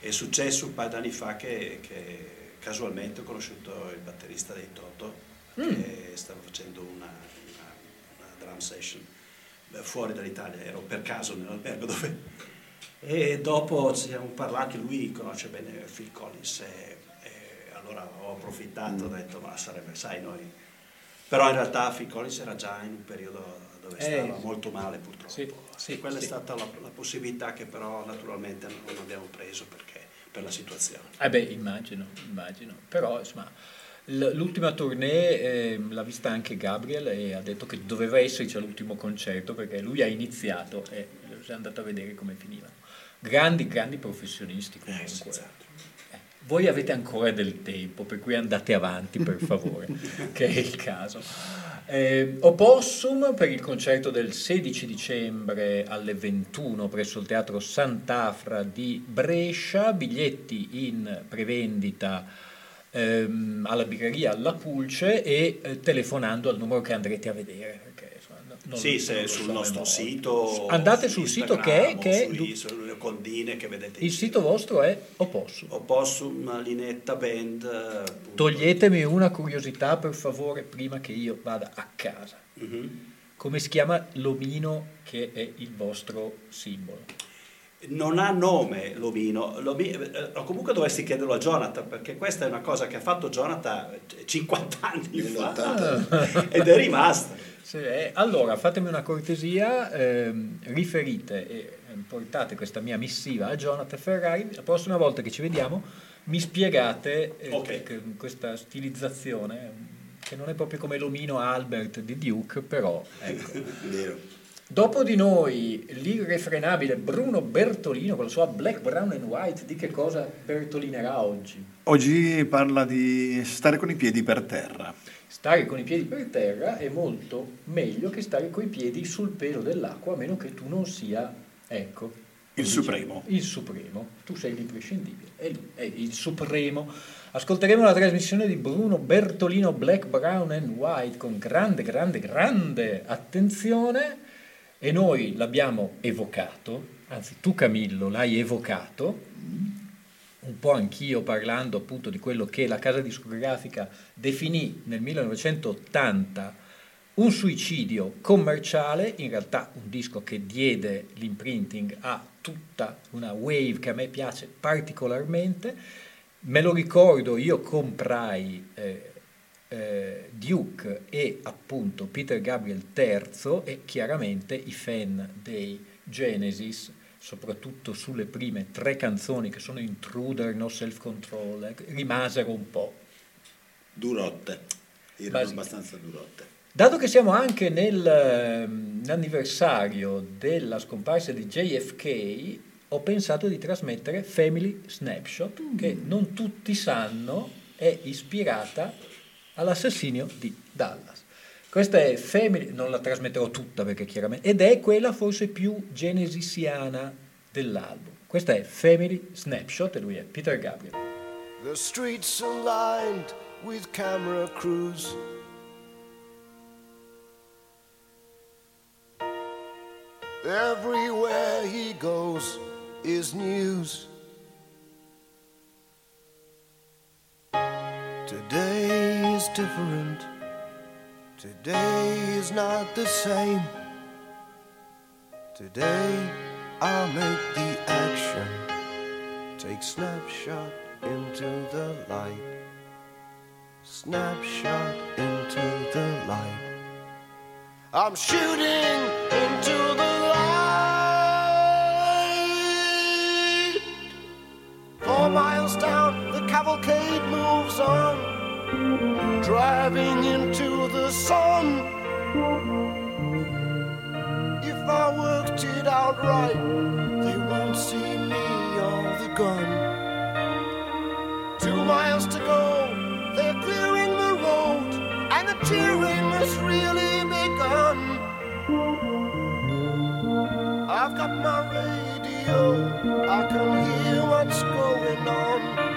S3: È successo un paio d'anni fa che, che casualmente ho conosciuto il batterista dei Toto che stava facendo una, una- una drum session fuori dall'Italia, ero per caso nell'albergo dove... E dopo ci siamo parlati, lui conosce bene Phil Collins e, e allora ho approfittato, ho detto ma sarebbe, sai noi... Però in realtà Phil Collins era già in un periodo dove
S1: Eh,
S3: stava molto male purtroppo.
S1: sì, sì,
S3: quella
S1: sì.
S3: è stata la, la possibilità che però naturalmente non abbiamo preso perché, per la situazione.
S1: Eh beh, immagino, immagino. Però, insomma, l'ultima tournée eh, l'ha vista anche Gabriel e ha detto che doveva esserci all'ultimo concerto perché lui ha iniziato e si è andato a vedere come finiva. Grandi, grandi professionisti comunque.
S3: senz'altro.
S1: Eh, Voi avete ancora del tempo, per cui andate avanti per favore, che è il caso. Eh, Opossum per il concerto del 16 dicembre alle 21 presso il Teatro Sant'Afra di Brescia, biglietti in prevendita ehm, alla birreria La Pulce e eh, telefonando al numero che andrete a vedere. Perché, insomma, no- non-
S3: sì, se sul
S1: so
S3: nostro
S1: memoria.
S3: sito.
S1: Andate
S3: su
S1: sul sito che è, che è
S3: sulle condine che vedete.
S1: il sito vostro è Opossum.
S3: Opossum Linetta Band.
S1: Toglietemi una curiosità per favore prima che io vada a casa.
S3: Mhm.
S1: Come si chiama l'omino che è il vostro simbolo?
S3: Non ha nome l'omino, L'omi- eh, o comunque dovresti chiederlo a Jonathan perché questa è una cosa che ha fatto Jonathan eh, 50 anni fa ed è rimasta.
S1: Sì, eh, allora, fatemi una cortesia, ehm, riferite e ehm, portate questa mia missiva a Jonathan Ferrari. La prossima volta che ci vediamo mi spiegate eh,
S3: Ok.
S1: che- questa stilizzazione, che non è proprio come l'omino Albert di Duke, però ecco.
S4: Vero.
S1: Dopo di noi l'irrefrenabile Bruno Bertolino con la sua Black, Brown and White, di che cosa bertolinerà oggi?
S2: Oggi parla di stare con i piedi per terra.
S1: Stare con i piedi per terra è molto meglio che stare con i piedi sul pelo dell'acqua, a meno che tu non sia, ecco,
S2: Il supremo.
S1: Il supremo, tu sei l'imprescindibile, è lui, è il supremo. Ascolteremo la trasmissione di Bruno Bertolino Black, Brown and White con grande, grande, grande attenzione e noi l'abbiamo evocato, anzi tu Camillo l'hai evocato, un po' anch'io parlando appunto di quello che la casa discografica definì nel 1980 un suicidio commerciale, in realtà un disco che diede l'imprinting a tutta una wave che a me piace particolarmente. Me lo ricordo, io comprai eh, eh, Duke e appunto Peter Gabriel III e chiaramente i fan dei Genesis, soprattutto sulle prime tre canzoni che sono Intruder, No Self Control, eh, rimasero un po'.
S4: Durotte. Erano
S1: Basi-
S4: abbastanza durotte.
S1: Dato che siamo anche nel, ehm, nell'anniversario della scomparsa di JFK, ho pensato di trasmettere Family Snapshot, che non tutti sanno è ispirata all'assassinio di Dallas. Questa è Family, non la trasmetterò tutta perché chiaramente, ed è quella forse più genesisiana dell'album. Questa è Family Snapshot e lui è Peter Gabriel.
S8: The streets are lined with camera crews. Everywhere he goes is news. Today different. Today is not the same. Today I'll make the action. Take snapshot into the light. Snapshot into the light. I'm shooting into the light. Four miles down, the cavalcade moves on, driving into the sun. If I worked it out right, they won't see me or the gun. Two miles to go, they're clearing the road, and the cheering has really begun. I've got my radio, I can hear what's going on.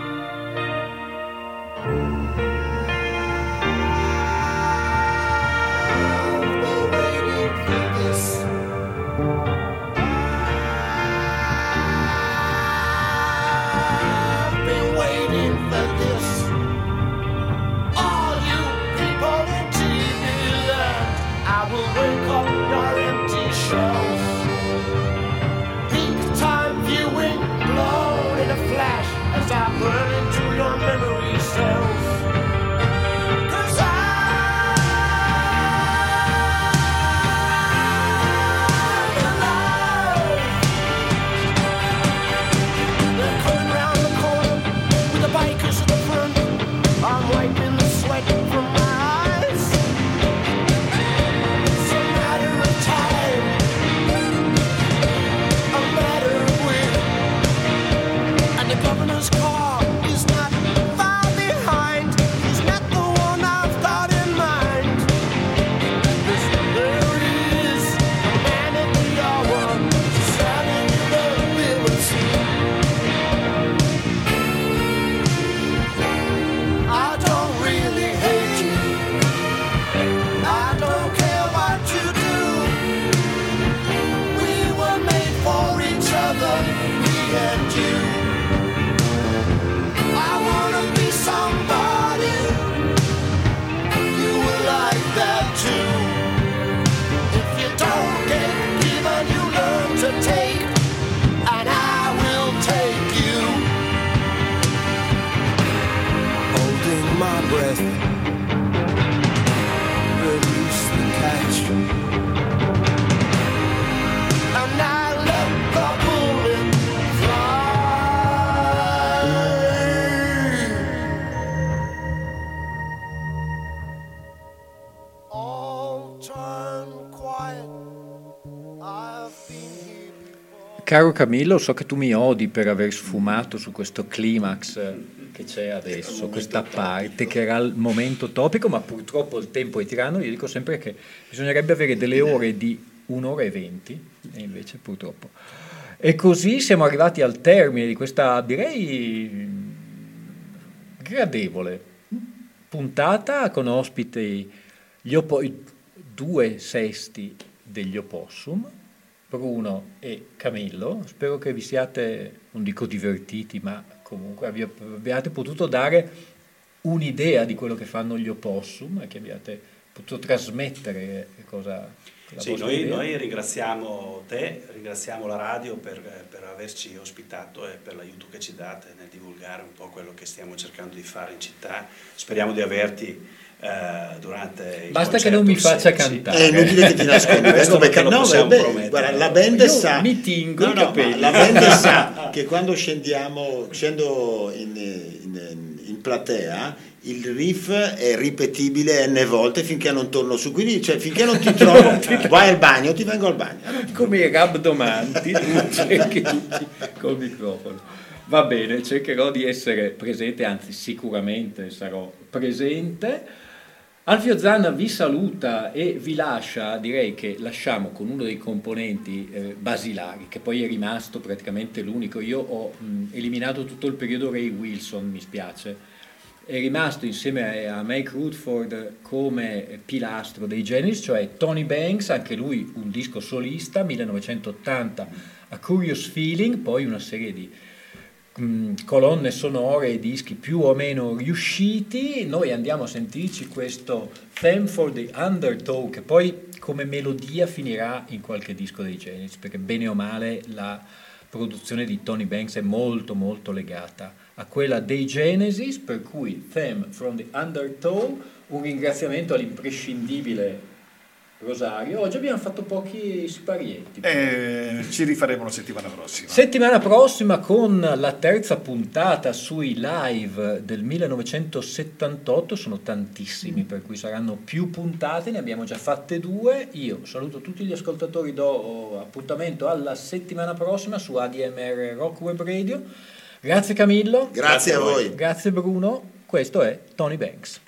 S1: Caro Camillo, so che tu mi odi per aver sfumato su questo climax che c'è adesso, questa parte che era il momento topico, ma purtroppo il tempo è tiranno. Io dico sempre che bisognerebbe avere delle ore di un'ora e venti, e invece purtroppo. E così siamo arrivati al termine di questa, direi, gradevole puntata con ospiti gli oppo- due sesti degli opossum, Bruno e Camillo. Spero che vi siate, non dico divertiti, ma comunque abbia- abbiate potuto dare un'idea di quello che fanno gli opossum e che abbiate potuto trasmettere cosa
S3: Sì, noi, noi ringraziamo te, ringraziamo la radio per, per averci ospitato e per l'aiuto che ci date nel divulgare un po' quello che stiamo cercando di fare in città. Speriamo di averti eh, durante il
S1: Basta che non mi faccia
S3: 16.
S1: cantare.
S4: È inutile che ti nascondi
S3: Questo
S4: questo
S3: non te
S4: perché
S3: lo
S4: no, beh, guarda, la band
S1: Io
S4: sa
S1: mi tingo
S4: no,
S1: i
S4: no, la band sa che quando scendiamo scendo in, in- in platea il riff è ripetibile n volte finché non torno su. Quindi cioè, finché non ti trovo vai al bagno ti vengo al bagno.
S1: Come i rabdomanti tu cerchi tutti col microfono. Va bene cercherò di essere presente anzi sicuramente sarò presente Alfio Zanna vi saluta e vi lascia, direi che lasciamo con uno dei componenti eh, basilari, che poi è rimasto praticamente l'unico. Io ho mh, eliminato tutto il periodo Ray Wilson, mi spiace. È rimasto insieme a, a Mike Rutherford come pilastro dei Genesis, cioè Tony Banks, anche lui un disco solista, 1980, A Curious Feeling, poi una serie di colonne sonore e dischi più o meno riusciti, noi andiamo a sentirci questo Theme for the Undertow che poi come melodia finirà in qualche disco dei Genesis, perché bene o male la produzione di Tony Banks è molto molto legata a quella dei Genesis, per cui Theme from the Undertow, un ringraziamento all'imprescindibile Rosario. Oggi abbiamo fatto pochi siparietti.
S2: Eh, ci rifaremo la settimana prossima.
S1: Settimana prossima con la terza puntata sui live del 1978, sono tantissimi per cui saranno più puntate, ne abbiamo già fatte due. Io saluto tutti gli ascoltatori, do appuntamento alla settimana prossima su ADMR Rock Web Radio. Grazie Camillo,
S4: Grazie a voi.
S1: grazie Bruno, questo è Tony Banks.